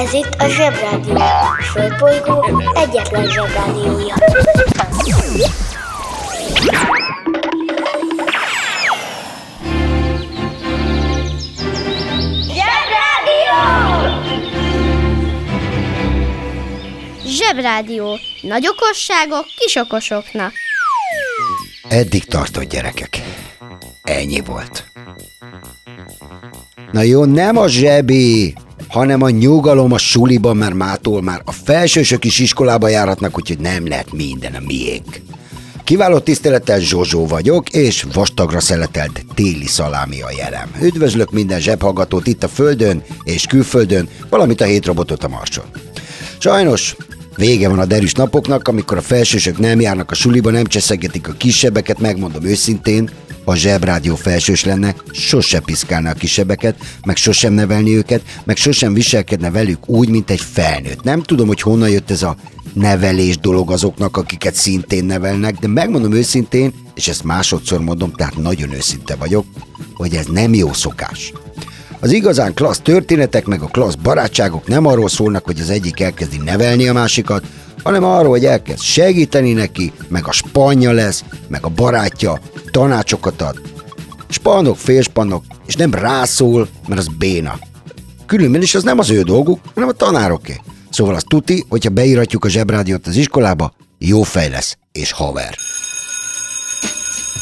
Ez itt a Zsebrádió. A Földbolygó egyetlen Zsebrádiója. Zsebrádió! Zsebrádió. Nagy okosságok kis okosoknak. Eddig tartott gyerekek. Ennyi volt. Na jó, nem a zsebi, hanem a nyugalom a suliban, mert mától már a felsősök is iskolába járhatnak, úgyhogy nem lehet minden a miénk. Kiváló tisztelettel Zsozsó vagyok, és vastagra szeletelt téli szalámi a jelem. Üdvözlök minden zsebhallgatót itt a földön és külföldön, valamint a hét robotot a marson. Sajnos Vége van a derűs napoknak, amikor a felsősök nem járnak a suliba, nem cseszegetik a kisebbeket, megmondom őszintén, ha a zsebrádió felsős lenne, sose piszkálna a kisebbeket, meg sosem nevelni őket, meg sosem viselkedne velük úgy, mint egy felnőtt. Nem tudom, hogy honnan jött ez a nevelés dolog azoknak, akiket szintén nevelnek, de megmondom őszintén, és ezt másodszor mondom, tehát nagyon őszinte vagyok, hogy ez nem jó szokás. Az igazán klassz történetek meg a klassz barátságok nem arról szólnak, hogy az egyik elkezdi nevelni a másikat, hanem arról, hogy elkezd segíteni neki, meg a spanya lesz, meg a barátja, tanácsokat ad. Spannok, félspannok, és nem rászól, mert az béna. Különben is az nem az ő dolguk, hanem a tanároké. Szóval az tuti, hogyha beíratjuk a zsebrádiót az iskolába, jó fej lesz, és haver.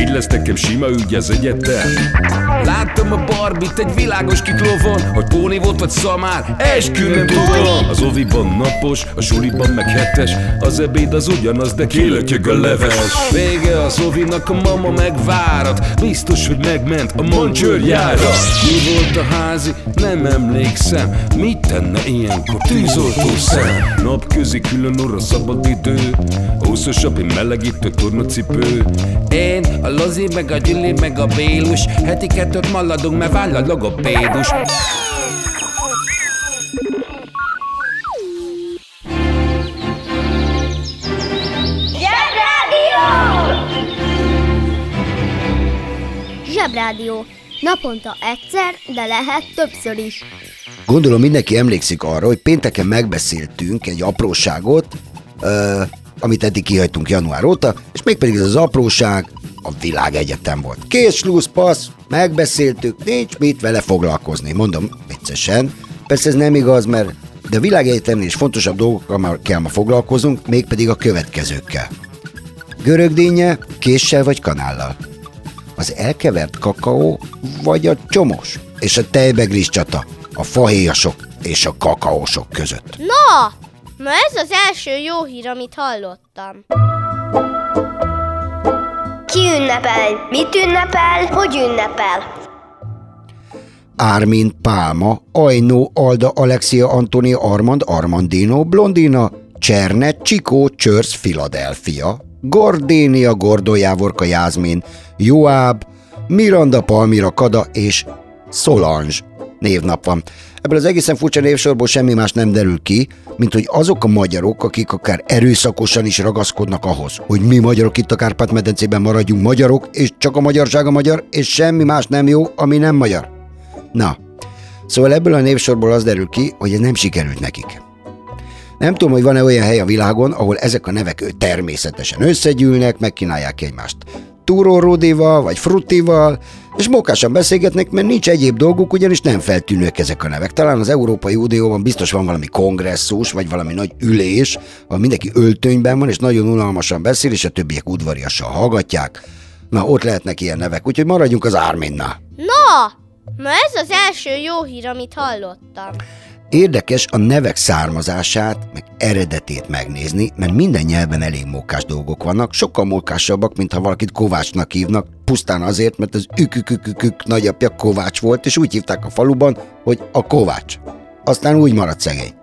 Így lesz nekem sima ügy az egyetem. Láttam a barbit egy világos kiklovon Hogy póni volt vagy szamár, eskü nem tudom. Az oviban napos, a suliban meg hetes Az ebéd az ugyanaz, de kilötyög a leves. Vége az ovinak, a mama megvárat. Biztos, hogy megment a mancsőrjára. Mi volt a házi? Nem emlékszem. Mit tenne ilyenkor? Tűzoltó szem? Napközi külön orra szabad idő. Úszos api melegítő tornacipő. Én, a Lozi, meg a Gyüli, meg a Bélus Heti kettőt maladunk, mert váll a logopédus Zsebrádió! Zsebrádió. Naponta egyszer, de lehet többször is. Gondolom mindenki emlékszik arra, hogy pénteken megbeszéltünk egy apróságot, ö, amit eddig kihagytunk január óta, és mégpedig ez az apróság a világegyetem volt. Kész passz, megbeszéltük, nincs mit vele foglalkozni. Mondom viccesen, persze ez nem igaz, mert de a világegyetemnél is fontosabb dolgokkal kell ma foglalkozunk, mégpedig a következőkkel. Görögdénye, késsel vagy kanállal. Az elkevert kakaó vagy a csomos, és a tejbeglis csata, a fahéjasok és a kakaósok között. Na, na ez az első jó hír, amit hallottam. Ki ünnepel? Mit ünnepel? Hogy ünnepel? Ármin Pálma, Ajnó, Alda, Alexia, Antonia, Armand, Armandino, Blondina, Cserne, Csikó, Csörsz, Philadelphia, Gordénia, Gordó, Jávorka, Jászmin, Joáb, Miranda, Palmira, Kada és Solange névnap van. Ebből az egészen furcsa névsorból semmi más nem derül ki, mint hogy azok a magyarok, akik akár erőszakosan is ragaszkodnak ahhoz, hogy mi magyarok itt a Kárpát-medencében maradjunk magyarok, és csak a magyarság a magyar, és semmi más nem jó, ami nem magyar. Na, szóval ebből a névsorból az derül ki, hogy ez nem sikerült nekik. Nem tudom, hogy van-e olyan hely a világon, ahol ezek a nevek természetesen összegyűlnek, megkínálják egymást túróródival vagy fruttival, és mókásan beszélgetnek, mert nincs egyéb dolguk, ugyanis nem feltűnők ezek a nevek. Talán az Európai Unióban biztos van valami kongresszus, vagy valami nagy ülés, ahol mindenki öltönyben van, és nagyon unalmasan beszél, és a többiek udvariasan hallgatják. Na, ott lehetnek ilyen nevek, úgyhogy maradjunk az Árminnál. Na, na ez az első jó hír, amit hallottam. Érdekes a nevek származását, meg eredetét megnézni, mert minden nyelven elég mókás dolgok vannak, sokkal mókásabbak, mint ha valakit Kovácsnak hívnak, pusztán azért, mert az ükükükükük nagyapja Kovács volt, és úgy hívták a faluban, hogy a Kovács. Aztán úgy maradt szegény.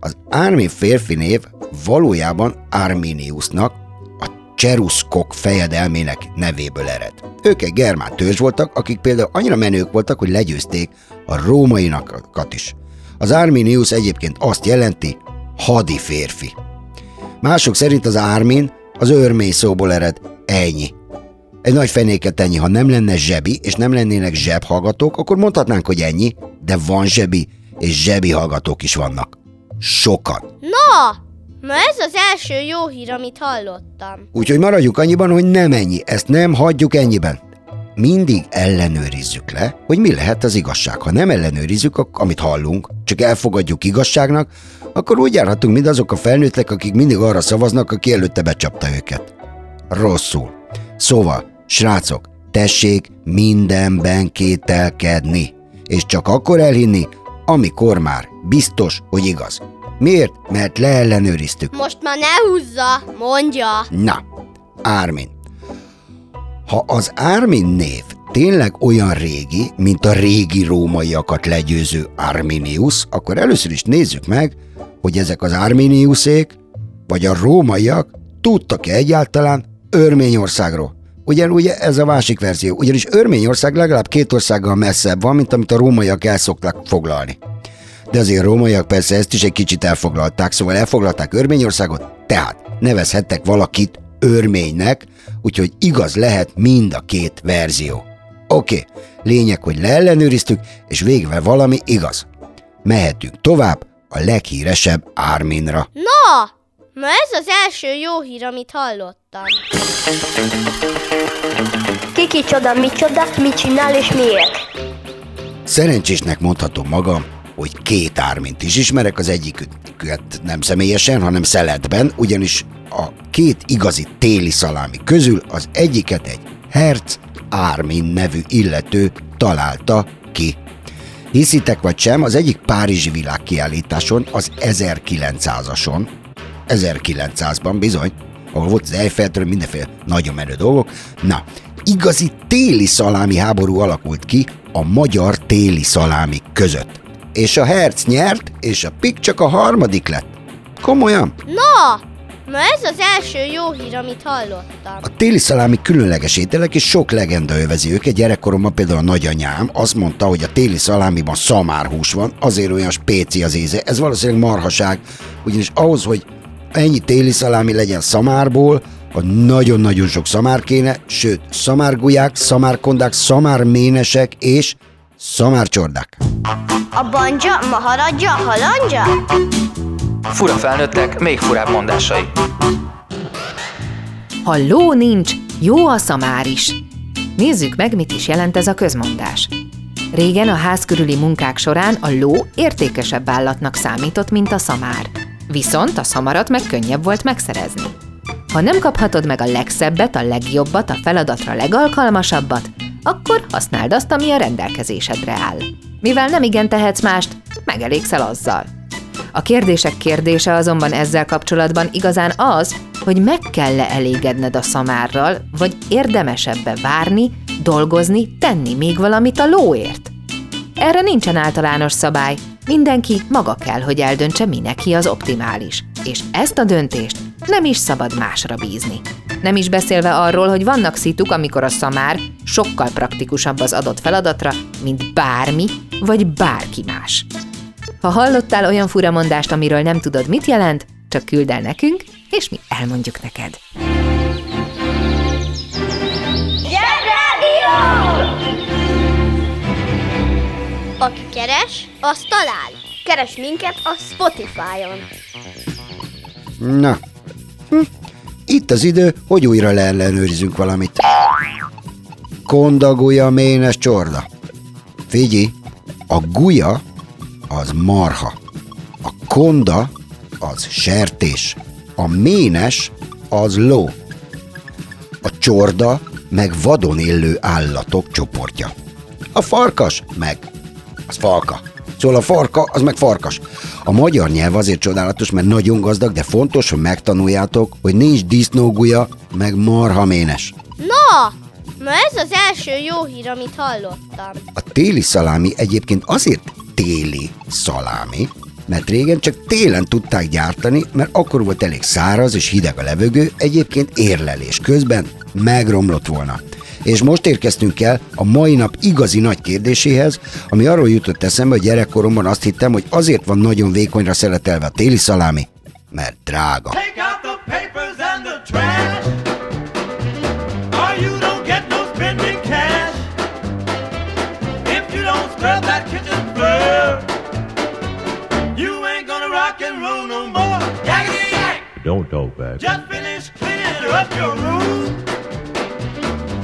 Az Ármin férfi név valójában Arminiusnak, a Cseruszkok fejedelmének nevéből ered. Ők egy germán törzs voltak, akik például annyira menők voltak, hogy legyőzték a rómainakat is. Az Arminius egyébként azt jelenti, hadi férfi. Mások szerint az Ármin az örmény szóból ered, ennyi. Egy nagy fenéket ennyi, ha nem lenne zsebi, és nem lennének zsebhallgatók, akkor mondhatnánk, hogy ennyi, de van zsebi, és zsebi hallgatók is vannak. Sokan. Na, ma ez az első jó hír, amit hallottam. Úgyhogy maradjuk annyiban, hogy nem ennyi, ezt nem hagyjuk ennyiben. Mindig ellenőrizzük le, hogy mi lehet az igazság. Ha nem ellenőrizzük, amit hallunk, csak elfogadjuk igazságnak, akkor úgy járhatunk, mint azok a felnőttek, akik mindig arra szavaznak, aki előtte becsapta őket. Rosszul. Szóval, srácok, tessék mindenben kételkedni, és csak akkor elhinni, amikor már biztos, hogy igaz. Miért? Mert leellenőriztük. Most már ne húzza, mondja. Na, Ármin. Ha az Ármin név tényleg olyan régi, mint a régi rómaiakat legyőző Arminius, akkor először is nézzük meg, hogy ezek az Arminiusék, vagy a rómaiak tudtak-e egyáltalán Örményországról. Ugyan ez a másik verzió, ugyanis Örményország legalább két országgal messzebb van, mint amit a rómaiak el szoktak foglalni. De azért a rómaiak persze ezt is egy kicsit elfoglalták, szóval elfoglalták Örményországot, tehát nevezhettek valakit örménynek, úgyhogy igaz lehet mind a két verzió. Oké, okay. lényeg, hogy leellenőriztük, és végre valami igaz. Mehetünk tovább a leghíresebb Árminra. Na, ma ez az első jó hír, amit hallottam. Kiki csoda, micsoda, mit csinál és miért? Szerencsésnek mondhatom magam, hogy két Ármint is ismerek, az egyiket nem személyesen, hanem szeletben, ugyanis a két igazi téli szalámi közül az egyiket egy Herz Ármin nevű illető találta ki. Hiszitek vagy sem, az egyik Párizsi világkiállításon, az 1900-ason, 1900-ban bizony, ahol volt az Eiffeltől mindenféle nagyon menő dolgok, na, igazi téli szalámi háború alakult ki a magyar téli szalámi között. És a Herc nyert, és a Pik csak a harmadik lett. Komolyan? Na, Ma ez az első jó hír, amit hallottam. A téli szalámi különleges ételek, és sok legenda övezi őket. Gyerekkoromban például a nagyanyám azt mondta, hogy a téli szalámiban szamárhús van, azért olyan spéci az íze. Ez valószínűleg marhaság, ugyanis ahhoz, hogy ennyi téli szalámi legyen szamárból, a nagyon-nagyon sok szamár kéne, sőt, szamárgulyák, szamárkondák, szamárménesek és szamárcsordák. A banja, maharadja, halandja? Fura felnőttek, még furább mondásai. Ha ló nincs, jó a szamár is. Nézzük meg, mit is jelent ez a közmondás. Régen a ház körüli munkák során a ló értékesebb állatnak számított, mint a szamár. Viszont a szamarat meg könnyebb volt megszerezni. Ha nem kaphatod meg a legszebbet, a legjobbat, a feladatra legalkalmasabbat, akkor használd azt, ami a rendelkezésedre áll. Mivel nem igen tehetsz mást, megelégszel azzal. A kérdések kérdése azonban ezzel kapcsolatban igazán az, hogy meg kell-e elégedned a szamárral, vagy érdemesebbe várni, dolgozni, tenni még valamit a lóért. Erre nincsen általános szabály, mindenki maga kell, hogy eldöntse, mi neki az optimális, és ezt a döntést nem is szabad másra bízni. Nem is beszélve arról, hogy vannak szituk, amikor a szamár sokkal praktikusabb az adott feladatra, mint bármi vagy bárki más. Ha hallottál olyan furamondást, amiről nem tudod, mit jelent, csak küld el nekünk, és mi elmondjuk neked. Zsebrádió! Aki keres, az talál. Keres minket a Spotify-on. Na, hm. itt az idő, hogy újra leellenőrizzünk valamit. Kondagúja ménes csorda. Figyelj, a guja az marha, a konda az sertés, a ménes az ló, a csorda meg vadon élő állatok csoportja. A farkas meg az falka. Szóval a farka, az meg farkas. A magyar nyelv azért csodálatos, mert nagyon gazdag, de fontos, hogy megtanuljátok, hogy nincs disznógúja, meg marhaménes. Na, ma ez az első jó hír, amit hallottam. A téli szalámi egyébként azért téli szalámi, mert régen csak télen tudták gyártani, mert akkor volt elég száraz és hideg a levegő, egyébként érlelés közben megromlott volna. És most érkeztünk el a mai nap igazi nagy kérdéséhez, ami arról jutott eszembe, hogy gyerekkoromban azt hittem, hogy azért van nagyon vékonyra szeletelve a téli szalámi, mert drága. Take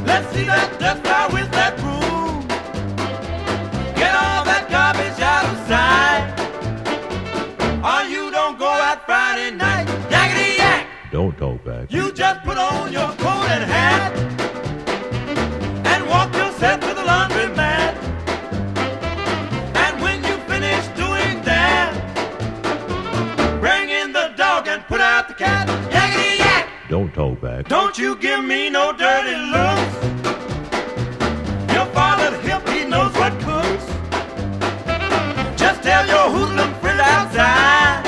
Let's see that dust Don't. Don't you give me no dirty looks. Your father's hip, he knows what cooks. Just tell your hoodlum friend outside.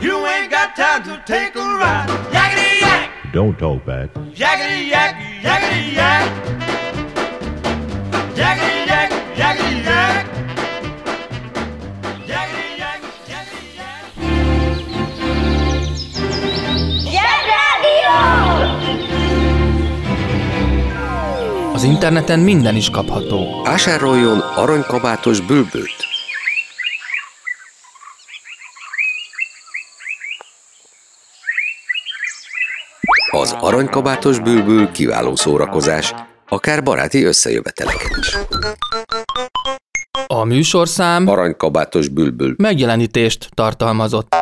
You ain't got time to take a ride. Yakety yak! Don't talk back. Yakety yak, yakety yak. Yakety yak, yakety interneten minden is kapható. Vásároljon aranykabátos bülbült. Az aranykabátos bülbül kiváló szórakozás, akár baráti összejöveteleken is. A műsorszám Aranykabátos bülbül. megjelenítést tartalmazott.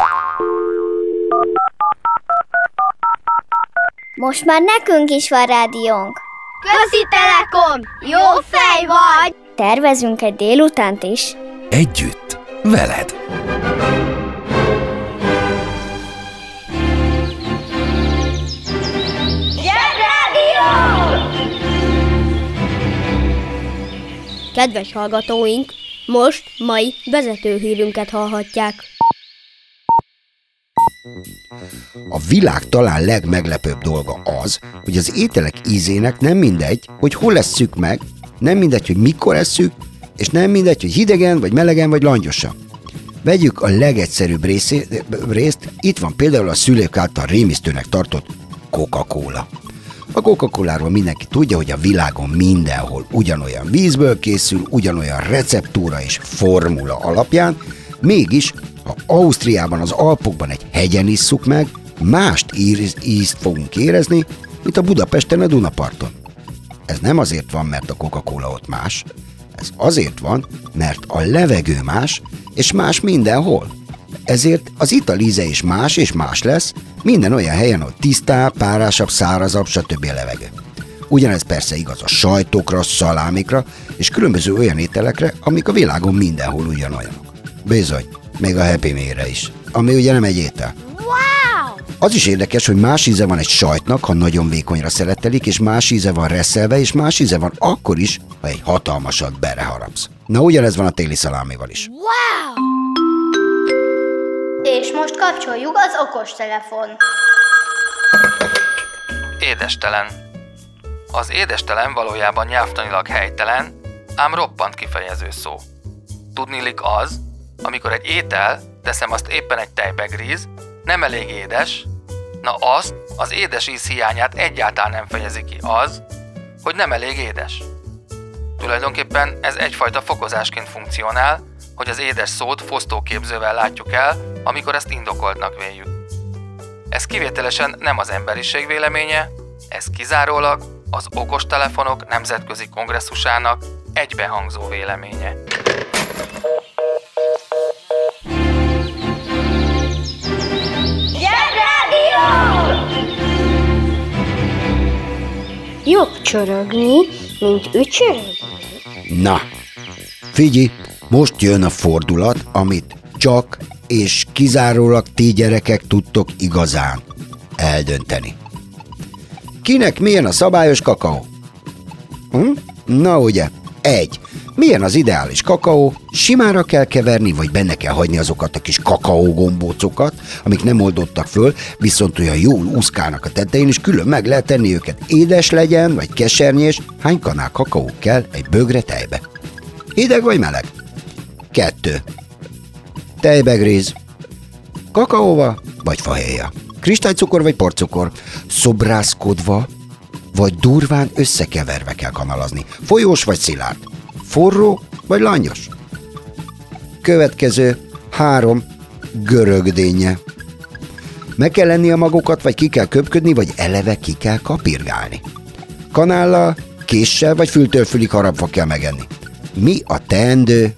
Most már nekünk is van rádiónk. Közi Telekom! Jó fej vagy! Tervezünk egy délutánt is. Együtt, veled. Kedves hallgatóink, most mai vezetőhírünket hallhatják. A világ talán legmeglepőbb dolga az, hogy az ételek ízének nem mindegy, hogy hol esszük meg, nem mindegy, hogy mikor esszük, és nem mindegy, hogy hidegen, vagy melegen, vagy langyosan. Vegyük a legegyszerűbb részé, részt, itt van például a szülők által rémisztőnek tartott Coca-Cola. A Coca-Coláról mindenki tudja, hogy a világon mindenhol ugyanolyan vízből készül, ugyanolyan receptúra és formula alapján, mégis, ha Ausztriában az Alpokban egy hegyen isszuk meg, mást íz, ízt fogunk érezni, mint a Budapesten a Dunaparton. Ez nem azért van, mert a Coca-Cola ott más, ez azért van, mert a levegő más, és más mindenhol. Ezért az ital íze is más és más lesz, minden olyan helyen, ahol tisztább, párásabb, szárazabb, stb. a levegő. Ugyanez persze igaz a sajtokra, szalámikra és különböző olyan ételekre, amik a világon mindenhol ugyanolyanok. Bizony, még a Happy Meal-re is, ami ugye nem egy étel. Wow! Az is érdekes, hogy más íze van egy sajtnak, ha nagyon vékonyra szeretelik, és más íze van reszelve, és más íze van akkor is, ha egy hatalmasat bereharapsz. Na ugyanez van a téli szalámival is. Wow! És most kapcsoljuk az okos telefon. Édestelen. Az édestelen valójában nyelvtanilag helytelen, ám roppant kifejező szó. Tudnilik az, amikor egy étel, teszem azt éppen egy tejbegríz, nem elég édes, na azt, az édes íz hiányát egyáltalán nem fejezi ki az, hogy nem elég édes. Tulajdonképpen ez egyfajta fokozásként funkcionál, hogy az édes szót fosztóképzővel látjuk el, amikor ezt indokoltnak véljük. Ez kivételesen nem az emberiség véleménye, ez kizárólag az okostelefonok nemzetközi kongresszusának egybehangzó véleménye. Jobb csorogni, mint ücsörög. Na, figyelj, most jön a fordulat, amit csak és kizárólag ti gyerekek tudtok igazán eldönteni. Kinek milyen a szabályos kakaó? Hm? Na ugye, egy. Milyen az ideális kakaó? Simára kell keverni, vagy benne kell hagyni azokat a kis kakaógombócokat, amik nem oldottak föl, viszont olyan jól úszkálnak a tetején, és külön meg lehet tenni őket. Édes legyen, vagy kesernyés, hány kanál kakaó kell egy bögre tejbe? Hideg vagy meleg? Kettő. Tejbegríz. Kakaóva vagy fahéja? Kristálycukor vagy porcukor? Szobrászkodva vagy durván összekeverve kell kanalazni. Folyós vagy szilárd? Forró vagy langyos? Következő három görögdénye. Meg kell lenni a magokat, vagy ki kell köpködni, vagy eleve ki kell kapirgálni. Kanállal, késsel vagy fültől fülig harapva kell megenni. Mi a teendő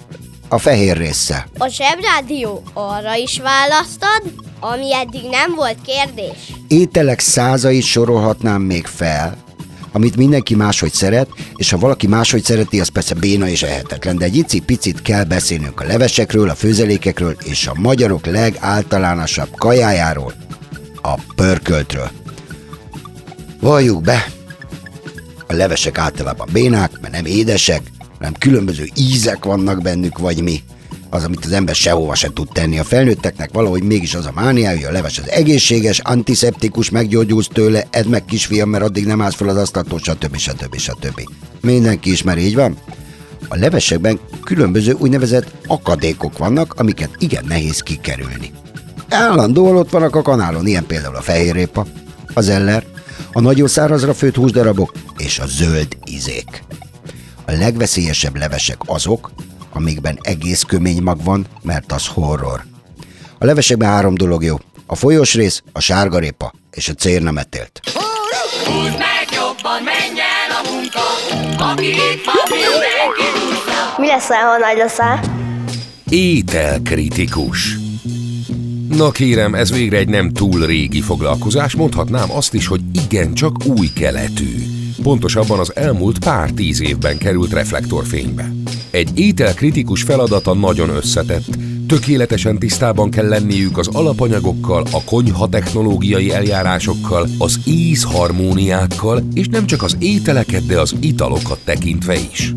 a fehér része? A zsebrádió arra is választad, ami eddig nem volt kérdés. Ételek százait sorolhatnám még fel, amit mindenki máshogy szeret, és ha valaki máshogy szereti, az persze béna és ehetetlen, de egy picit kell beszélnünk a levesekről, a főzelékekről és a magyarok legáltalánosabb kajájáról, a pörköltről. Valljuk be, a levesek általában bénák, mert nem édesek, hanem különböző ízek vannak bennük, vagy mi az, amit az ember sehova se tud tenni. A felnőtteknek valahogy mégis az a mániá, hogy a leves az egészséges, antiszeptikus, meggyógyulsz tőle, edd meg kisfiam, mert addig nem állsz fel az asztaltól, stb. stb. stb. Mindenki ismeri, így van? A levesekben különböző úgynevezett akadékok vannak, amiket igen nehéz kikerülni. Állandóan ott vannak a kanálon, ilyen például a fehérrépa, az eller, a nagyon szárazra főtt húsdarabok és a zöld izék. A legveszélyesebb levesek azok, amikben egész kömény mag van, mert az horror. A levesekben három dolog jó. A folyós rész, a sárgarépa és a cérnemetélt. Húzd meg jobban, menj el a munka, aki itt van, mindenki Mi lesz, ha nagy leszel? Ételkritikus. Na kérem, ez végre egy nem túl régi foglalkozás, mondhatnám azt is, hogy igencsak új keletű. Pontosabban az elmúlt pár tíz évben került reflektorfénybe. Egy ételkritikus feladata nagyon összetett, tökéletesen tisztában kell lenniük az alapanyagokkal, a konyha technológiai eljárásokkal, az ízharmóniákkal, és nem csak az ételeket, de az italokat tekintve is.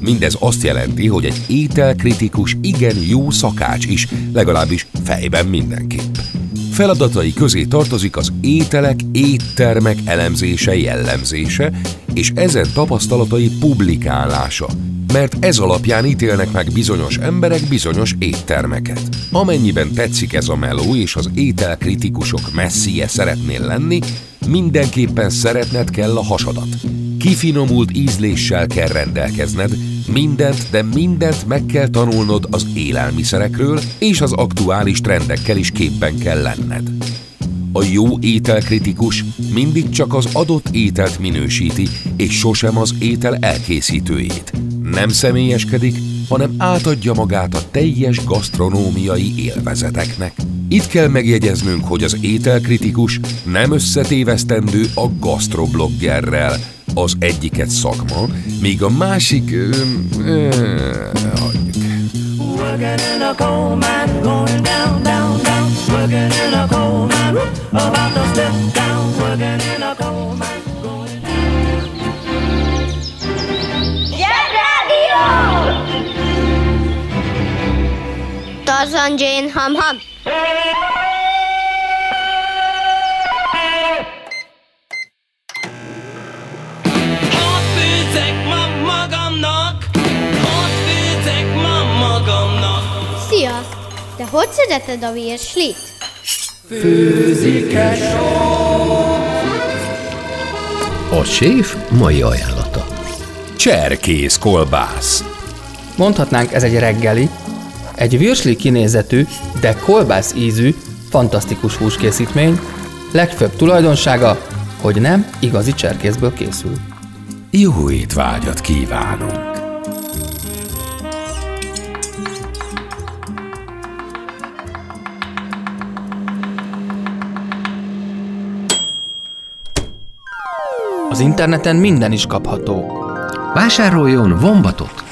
Mindez azt jelenti, hogy egy ételkritikus igen jó szakács is, legalábbis fejben mindenképp. Feladatai közé tartozik az ételek, éttermek elemzése, jellemzése, és ezen tapasztalatai publikálása, mert ez alapján ítélnek meg bizonyos emberek bizonyos éttermeket. Amennyiben tetszik ez a meló, és az ételkritikusok messzije szeretnél lenni, mindenképpen szeretned kell a hasadat. Kifinomult ízléssel kell rendelkezned, mindent, de mindent meg kell tanulnod az élelmiszerekről, és az aktuális trendekkel is képben kell lenned. A jó ételkritikus mindig csak az adott ételt minősíti, és sosem az étel elkészítőjét. Nem személyeskedik, hanem átadja magát a teljes gasztronómiai élvezeteknek. Itt kell megjegyeznünk, hogy az ételkritikus nem összetévesztendő a gasztrobloggerrel. Az egyiket szakma, míg a másik... Ö, ö, hagyjuk. Working in a coal mine, going down, down, down. Working in a coal mine, about to step down. Working in a coal mine, going Zsebrádió! Tarzan Jane Ham Ham. Hogy szereted a virslit? A séf mai ajánlata. Cserkész kolbász. Mondhatnánk ez egy reggeli, egy virsli kinézetű, de kolbász ízű, fantasztikus húskészítmény, legfőbb tulajdonsága, hogy nem igazi cserkészből készül. Jó étvágyat kívánunk! Az interneten minden is kapható. Vásároljon vombatot!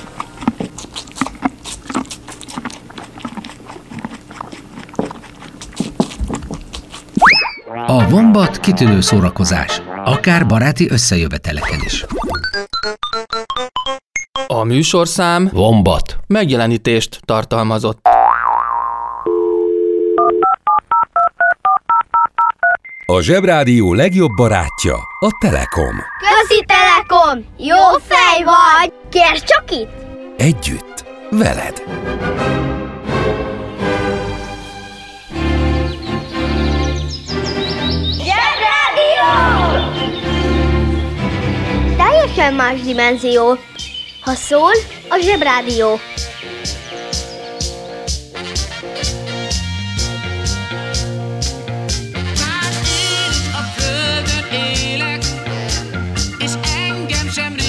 A vombat kitűnő szórakozás, akár baráti összejöveteleken is. A műsorszám Vombat. megjelenítést tartalmazott. A Zsebrádió legjobb barátja a Telekom. Közi Telekom! Jó fej vagy! Kérd csak itt! Együtt, veled. Zsebrádió! Teljesen más dimenzió. Ha szól, a Zsebrádió. Jim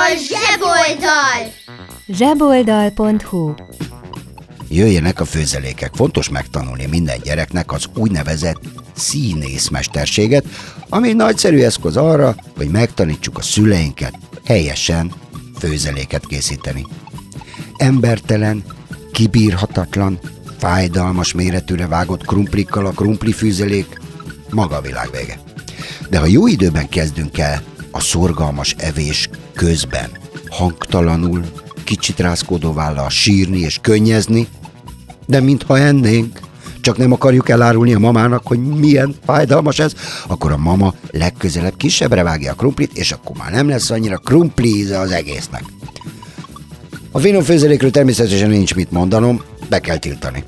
a zseboldal! zseboldal.hu Jöjjenek a főzelékek. Fontos megtanulni minden gyereknek az úgynevezett színészmesterséget, ami egy nagyszerű eszköz arra, hogy megtanítsuk a szüleinket helyesen főzeléket készíteni. Embertelen, kibírhatatlan, fájdalmas méretűre vágott krumplikkal a krumplifűzelék maga a világ vége. De ha jó időben kezdünk el a szorgalmas evés közben, hangtalanul, kicsit rázkódó vállal sírni és könnyezni, de mintha ennénk, csak nem akarjuk elárulni a mamának, hogy milyen fájdalmas ez, akkor a mama legközelebb kisebbre vágja a krumplit, és akkor már nem lesz annyira krumpli íze az egésznek. A finom főzelékről természetesen nincs mit mondanom, be kell tiltani.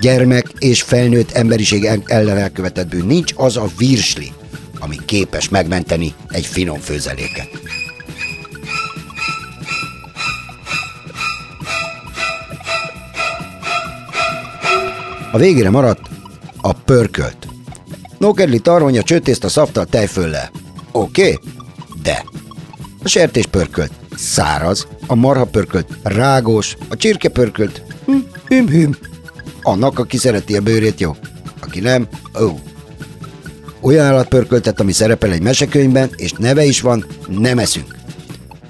Gyermek és felnőtt emberiség el- ellen elkövetett bűn. Nincs az a virsli, ami képes megmenteni egy finom főzeléket. A végére maradt a pörkölt. Nókedli tarhonya, csőtészt a szaftal tejföllel. Oké? Okay? De. A sertés pörkölt száraz, a marha pörkölt rágós, a csirke pörkölt hm, hüm hüm. Annak, aki szereti a bőrét, jó. Aki nem, ó. Olyan állatpörköltet, ami szerepel egy mesekönyvben, és neve is van, nem eszünk.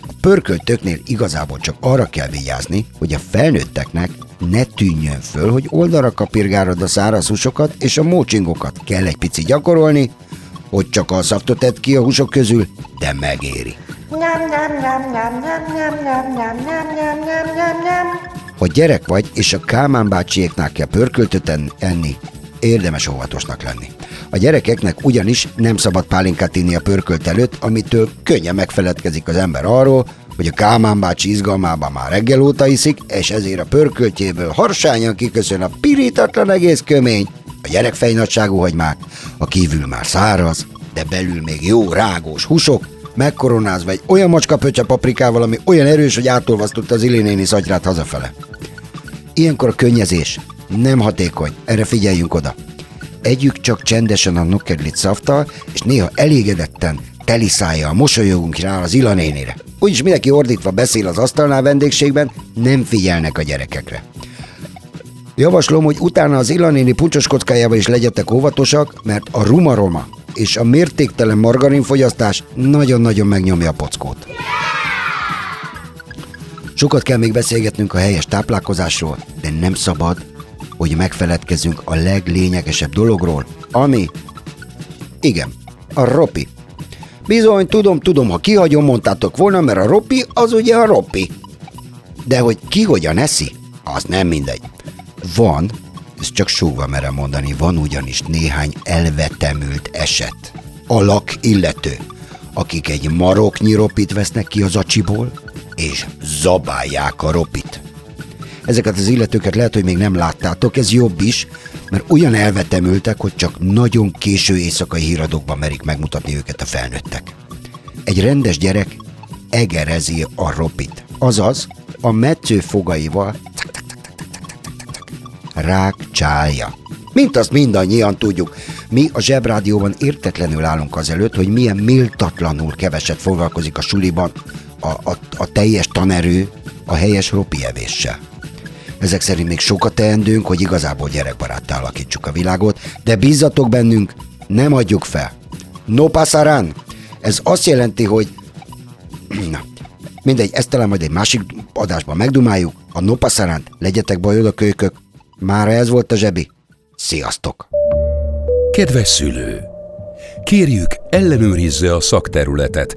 A pörköltöknél igazából csak arra kell vigyázni, hogy a felnőtteknek ne tűnjön föl, hogy oldalra kapirgárod a száraz húsokat és a mócsingokat. Kell egy pici gyakorolni, hogy csak a szaftot edd ki a húsok közül, de megéri. Ha gyerek vagy, és a Kálmán bácsiéknál kell pörköltöt en- enni, érdemes óvatosnak lenni. A gyerekeknek ugyanis nem szabad pálinkát inni a pörkölt előtt, amitől könnyen megfeledkezik az ember arról, hogy a Kálmán bácsi izgalmában már reggel óta iszik, és ezért a pörköltjéből harsányan kiköszön a pirítatlan egész kömény, a gyerek fejnagyságú hagymák, a kívül már száraz, de belül még jó rágós húsok, megkoronázva egy olyan macska pöccse paprikával, ami olyan erős, hogy átolvasztotta az Ilinéni szatyrát hazafele. Ilyenkor a könnyezés nem hatékony, erre figyeljünk oda. Együk csak csendesen a nukkedlit szaftal, és néha elégedetten teli szájjal mosolyogunk rá az Ilanénire. Úgyis mindenki ordítva beszél az asztalnál vendégségben, nem figyelnek a gyerekekre. Javaslom, hogy utána az Ilanéni puncsos kockájával is legyetek óvatosak, mert a rumaroma és a mértéktelen margarinfogyasztás nagyon-nagyon megnyomja a pockót. Sokat kell még beszélgetnünk a helyes táplálkozásról, de nem szabad, hogy megfeledkezzünk a leglényegesebb dologról, ami... Igen, a ropi. Bizony, tudom, tudom, ha kihagyom, mondtátok volna, mert a ropi az ugye a ropi. De hogy ki hogyan eszi, az nem mindegy. Van, ezt csak súgva merem mondani, van ugyanis néhány elvetemült eset. Alak illető, akik egy maroknyi ropit vesznek ki az acsiból, és zabálják a ropit. Ezeket az illetőket lehet, hogy még nem láttátok, ez jobb is, mert olyan elvetemültek, hogy csak nagyon késő éjszakai híradókban merik megmutatni őket a felnőttek. Egy rendes gyerek egerezi a ropit, azaz a metsző fogaival rákcsálja. Mint azt mindannyian tudjuk, mi a Zsebrádióban értetlenül állunk azelőtt, hogy milyen méltatlanul keveset foglalkozik a suliban a, a, a teljes tanerő a helyes ropi evéssel. Ezek szerint még sokat teendőnk, hogy igazából gyerekbaráttá alakítsuk a világot, de bízzatok bennünk, nem adjuk fel. No pasarán! Ez azt jelenti, hogy... Na, mindegy, ezt talán majd egy másik adásban megdumáljuk. A no pasaránt, legyetek bajod kölykök. Mára ez volt a zsebi. Sziasztok! Kedves szülő! Kérjük, ellenőrizze a szakterületet,